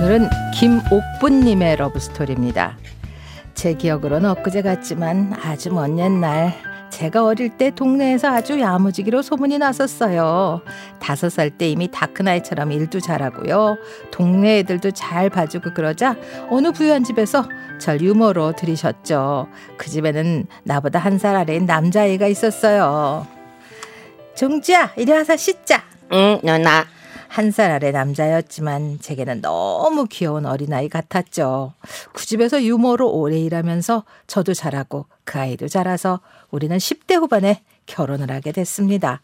오늘은 김옥분님의 러브스토리입니다. 제 기억으로는 엊그제 같지만 아주 먼 옛날 제가 어릴 때 동네에서 아주 야무지기로 소문이 났었어요. 다섯 살 때 이미 다크나이처럼 일도 잘하고요. 동네 애들도 잘 봐주고 그러자 어느 부유한 집에서 절 유머로 들이셨죠. 그 집에는 나보다 한 살 아래인 남자아이가 있었어요. 종지야, 이리 와서 씻자. 응, 누나. 한 살 아래 남자였지만 제게는 너무 귀여운 어린아이 같았죠. 그 집에서 유머로 오래 일하면서 저도 잘하고 그 아이도 자라서 우리는 10대 후반에 결혼을 하게 됐습니다.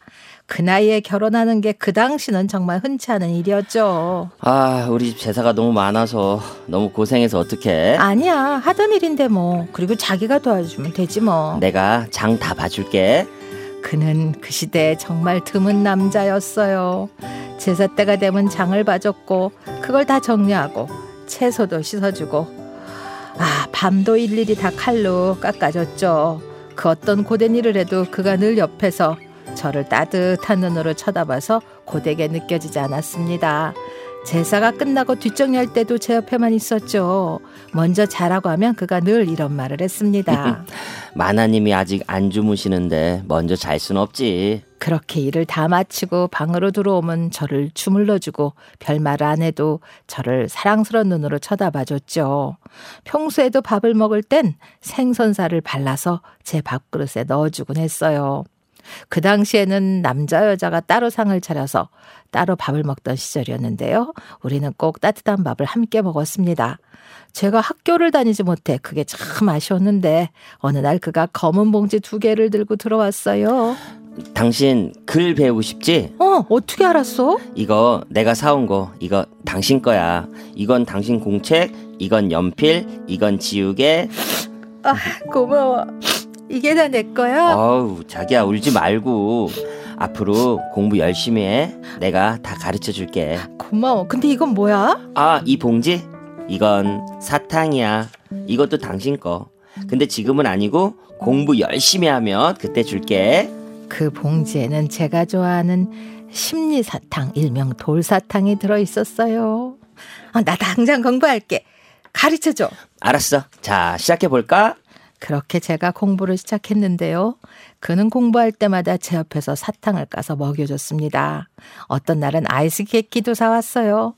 그 나이에 결혼하는 게 그 당시는 정말 흔치 않은 일이었죠. 아, 우리 집 제사가 너무 많아서 너무 고생해서 어떡해? 아니야, 하던 일인데 뭐. 그리고 자기가 도와주면 되지 뭐. 내가 장 다 봐줄게. 그는 그 시대에 정말 드문 남자였어요. 제사 때가 되면 장을 봐줬고 그걸 다 정리하고 채소도 씻어주고 아 밤도 일일이 다 칼로 깎아줬죠. 그 어떤 고된 일을 해도 그가 늘 옆에서 저를 따뜻한 눈으로 쳐다봐서 고되게 느껴지지 않았습니다. 제사가 끝나고 뒷정리할 때도 제 옆에만 있었죠. 먼저 자라고 하면 그가 늘 이런 말을 했습니다. 마나님이 아직 안 주무시는데 먼저 잘 순 없지. 그렇게 일을 다 마치고 방으로 들어오면 저를 주물러주고 별말 안 해도 저를 사랑스러운 눈으로 쳐다봐줬죠. 평소에도 밥을 먹을 땐 생선살을 발라서 제 밥그릇에 넣어주곤 했어요. 그 당시에는 남자 여자가 따로 상을 차려서 따로 밥을 먹던 시절이었는데요. 우리는 꼭 따뜻한 밥을 함께 먹었습니다. 제가 학교를 다니지 못해 그게 참 아쉬웠는데 어느 날 그가 검은 봉지 두 개를 들고 들어왔어요. 당신 글 배우고 싶지? 어, 어떻게 알았어? 이거 내가 사온 거. 이거 당신 거야. 이건 당신 공책, 이건 연필, 이건 지우개. 아, 고마워. 이게 다 내 거야? 어우, 자기야 울지 말고 앞으로 공부 열심히 해. 내가 다 가르쳐 줄게. 고마워. 근데 이건 뭐야? 아, 이 봉지? 이건 사탕이야. 이것도 당신 거. 근데 지금은 아니고 공부 열심히 하면 그때 줄게. 그 봉지에는 제가 좋아하는 심리사탕, 일명 돌사탕이 들어 있었어요. 아, 나 당장 공부할게. 가르쳐 줘. 알았어. 자, 시작해 볼까? 그렇게 제가 공부를 시작했는데요. 그는 공부할 때마다 제 옆에서 사탕을 까서 먹여줬습니다. 어떤 날은 아이스 케이크도 사왔어요.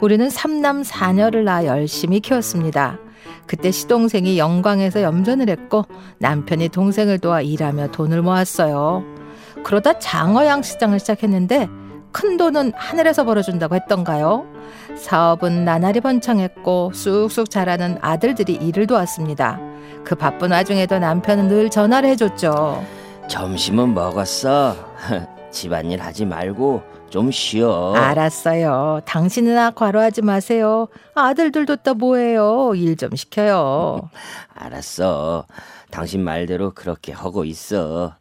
우리는 삼남 사녀를 낳아 열심히 키웠습니다. 그때 시동생이 영광에서 염전을 했고 남편이 동생을 도와 일하며 돈을 모았어요. 그러다 장어 양식장을 시작했는데 큰 돈은 하늘에서 벌어준다고 했던가요? 사업은 나날이 번창했고 쑥쑥 자라는 아들들이 일을 도왔습니다. 그 바쁜 와중에도 남편은 늘 전화를 해줬죠. 점심은 먹었어. 집안일 하지 말고 좀 쉬어. 알았어요. 당신이나 과로하지 마세요. 아들들도 또 뭐해요. 일 좀 시켜요. 알았어. 당신 말대로 그렇게 하고 있어.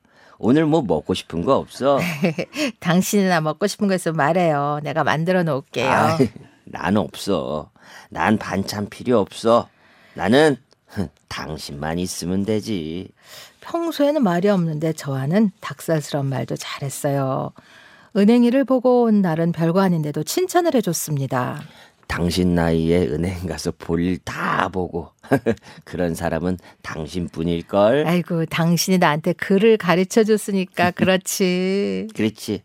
오늘 뭐 먹고 싶은 거 없어? 당신이나 먹고 싶은 거 있으면 말해요. 내가 만들어 놓을게요. 아, 난 없어. 난 반찬 필요 없어. 나는 당신만 있으면 되지. 평소에는 말이 없는데 저와는 닭살스러운 말도 잘했어요. 은행 일을 보고 온 날은 별거 아닌데도 칭찬을 해줬습니다. 당신 나이에 은행 가서 볼 일 다 보고 그런 사람은 당신뿐일 걸. 아이고 당신이 나한테 글을 가르쳐 줬으니까 그렇지. 그렇지.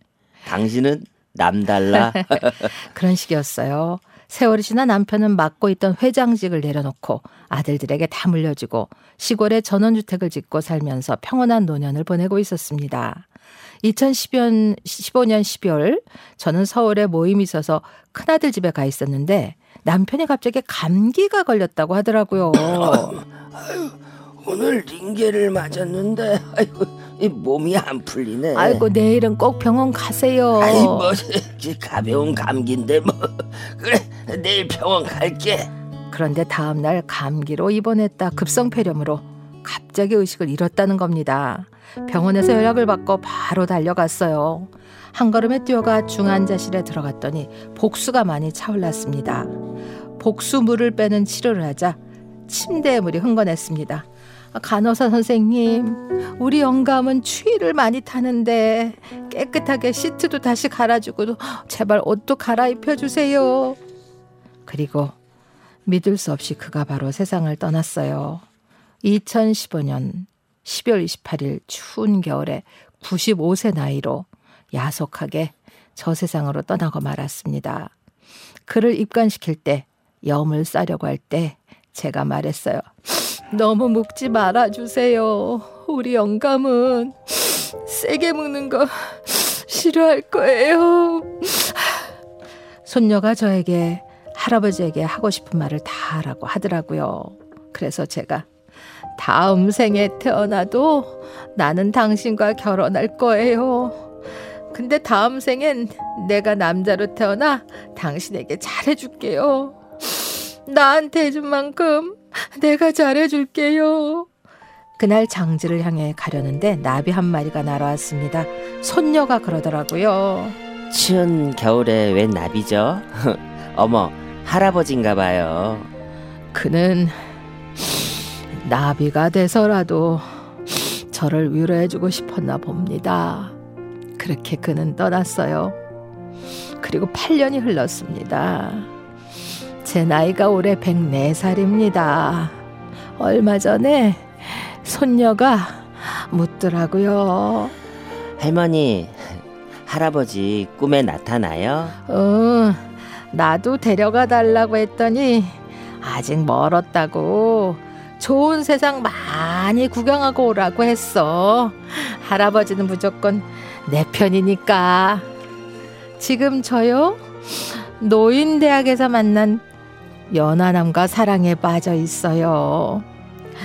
당신은 남달라. 그런 식이었어요. 세월이 지나 남편은 맡고 있던 회장직을 내려놓고 아들들에게 다 물려주고 시골에 전원주택을 짓고 살면서 평온한 노년을 보내고 있었습니다. 2015년 12월 저는 서울에 모임이 있어서 큰아들 집에 가 있었는데 남편이 갑자기 감기가 걸렸다고 하더라고요. 아유, 오늘 링게를 맞았는데 아이고 이 몸이 안 풀리네. 아이고 내일은 꼭 병원 가세요. 아이 뭐 가벼운 감기인데 뭐 그래 내일 병원 갈게. 그런데 다음 날 감기로 입원했다 급성 폐렴으로 갑자기 의식을 잃었다는 겁니다. 병원에서 연락을 받고 바로 달려갔어요. 한 걸음에 뛰어가 중환자실에 들어갔더니 복수가 많이 차올랐습니다. 복수물을 빼는 치료를 하자 침대에 물이 흥건했습니다. 간호사 선생님, 우리 영감은 추위를 많이 타는데 깨끗하게 시트도 다시 갈아주고 제발 옷도 갈아입혀 주세요. 그리고 믿을 수 없이 그가 바로 세상을 떠났어요. 2015년 12월 28일 추운 겨울에 95세 나이로 야속하게 저 세상으로 떠나고 말았습니다. 그를 입관시킬 때 염을 싸려고 할 때 제가 말했어요. 너무 묵지 말아주세요. 우리 영감은 세게 묵는 거 싫어할 거예요. 손녀가 저에게 할아버지에게 하고 싶은 말을 다 하라고 하더라고요. 그래서 제가 다음 생에 태어나도 나는 당신과 결혼할 거예요. 근데 다음 생엔 내가 남자로 태어나 당신에게 잘해줄게요. 나한테 해준 만큼 내가 잘해줄게요. 그날 장지를 향해 가려는데 나비 한 마리가 날아왔습니다. 손녀가 그러더라고요. 추운 겨울에 웬 나비죠? 어머, 할아버지인가 봐요. 그는 나비가 돼서라도 저를 위로해주고 싶었나 봅니다. 그렇게 그는 떠났어요. 그리고 8년이 흘렀습니다. 제 나이가 올해 104살입니다. 얼마 전에 손녀가 묻더라고요. 할머니, 할아버지 꿈에 나타나요? 어, 나도 데려가 달라고 했더니 아직 멀었다고 좋은 세상 많이 구경하고 오라고 했어. 할아버지는 무조건 내 편이니까. 지금 저요? 노인대학에서 만난 연하남과 사랑에 빠져 있어요.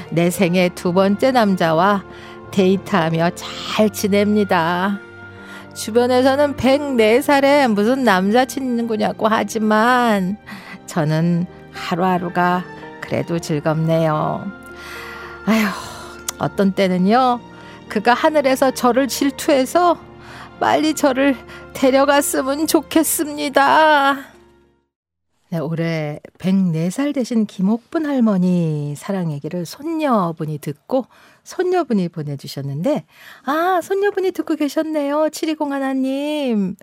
내 생애 두 번째 남자와 데이트하며 잘 지냅니다. 주변에서는 104살에 무슨 남자친구냐고 하지만 저는 하루하루가 그래도 즐겁네요. 아휴, 어떤 때는요, 그가 하늘에서 저를 질투해서 빨리 저를 데려갔으면 좋겠습니다. 네, 올해 104살 되신 김옥분 할머니 사랑 얘기를 손녀분이 듣고 손녀분이 보내주셨는데, 아, 손녀분이 듣고 계셨네요. 7201 하나님.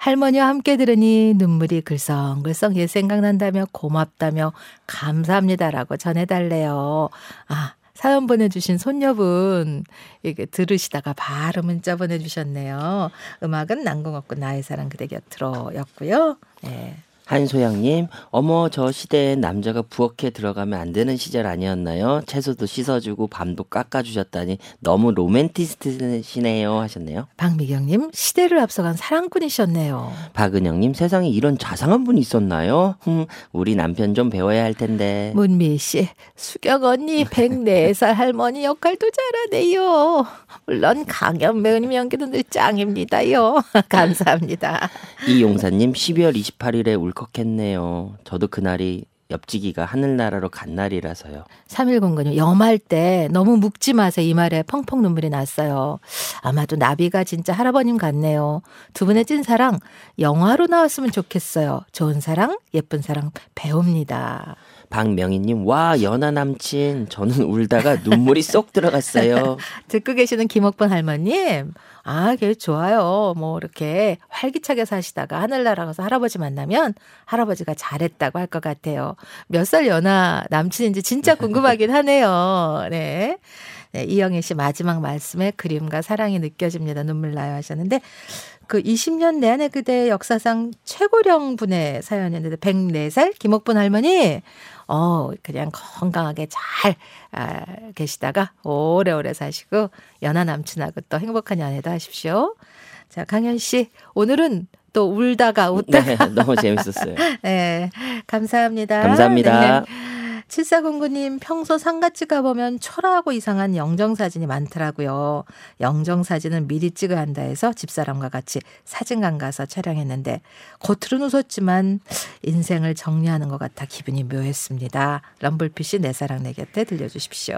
할머니와 함께 들으니 눈물이 글썽글썽 옛 생각난다며 고맙다며 감사합니다라고 전해달래요. 아, 사연 보내주신 손녀분, 이게 들으시다가 바로 문자 보내주셨네요. 음악은 난공없고 나의 사랑 그대 곁으로 였고요. 네. 한소영님, 어머, 저 시대엔 남자가 부엌에 들어가면 안 되는 시절 아니었나요? 채소도 씻어주고 밤도 깎아주셨다니 너무 로맨티스트시네요. 하셨네요. 박미경님, 시대를 앞서간 사랑꾼이셨네요. 박은영님, 세상에 이런 자상한 분이 있었나요? 흠, 우리 남편 좀 배워야 할 텐데. 문미 씨, 수경 언니 104살 할머니 역할도 잘하네요. 물론 강연 배우님 연기도 늘 짱입니다요. 감사합니다. 이용사님, 12월 28일에 울컥 울컥했네요. 저도 그날이 옆지기가 하늘나라로 간 날이라서요. 3109님, 염할 때 너무 묵지 마세요. 이 말에 펑펑 눈물이 났어요. 아마도 나비가 진짜 할아버님 같네요. 두 분의 찐 사랑, 영화로 나왔으면 좋겠어요. 좋은 사랑, 예쁜 사랑 배웁니다. 박명희님, 와, 연하 남친. 저는 울다가 눈물이 쏙 들어갔어요. 듣고 계시는 김옥번 할머님, 아, 걔 좋아요. 뭐, 이렇게 활기차게 사시다가 하늘나라 가서 할아버지 만나면 할아버지가 잘했다고 할 것 같아요. 몇 살 연하 남친인지 진짜 궁금하긴 하네요. 네. 네, 이영애 씨 마지막 말씀에 그림과 사랑이 느껴집니다. 눈물 나요 하셨는데 그 20년 내내 그대 역사상 최고령 분의 사연이었는데 104살 김옥분 할머니 어, 그냥 건강하게 잘 아, 계시다가 오래오래 사시고 연하 남친하고 또 행복한 연애도 하십시오. 자, 강현 씨, 오늘은 또 울다가 웃다가 네, 너무 재밌었어요. 네, 감사합니다. 감사합니다. 네. 7409님, 평소 상가집 가보면 초라하고 이상한 영정사진이 많더라고요. 영정사진은 미리 찍어야 한다 해서 집사람과 같이 사진관 가서 촬영했는데, 겉으로는 웃었지만 인생을 정리하는 것 같아 기분이 묘했습니다. 럼블피쉬 내 사랑 내 곁에 들려주십시오.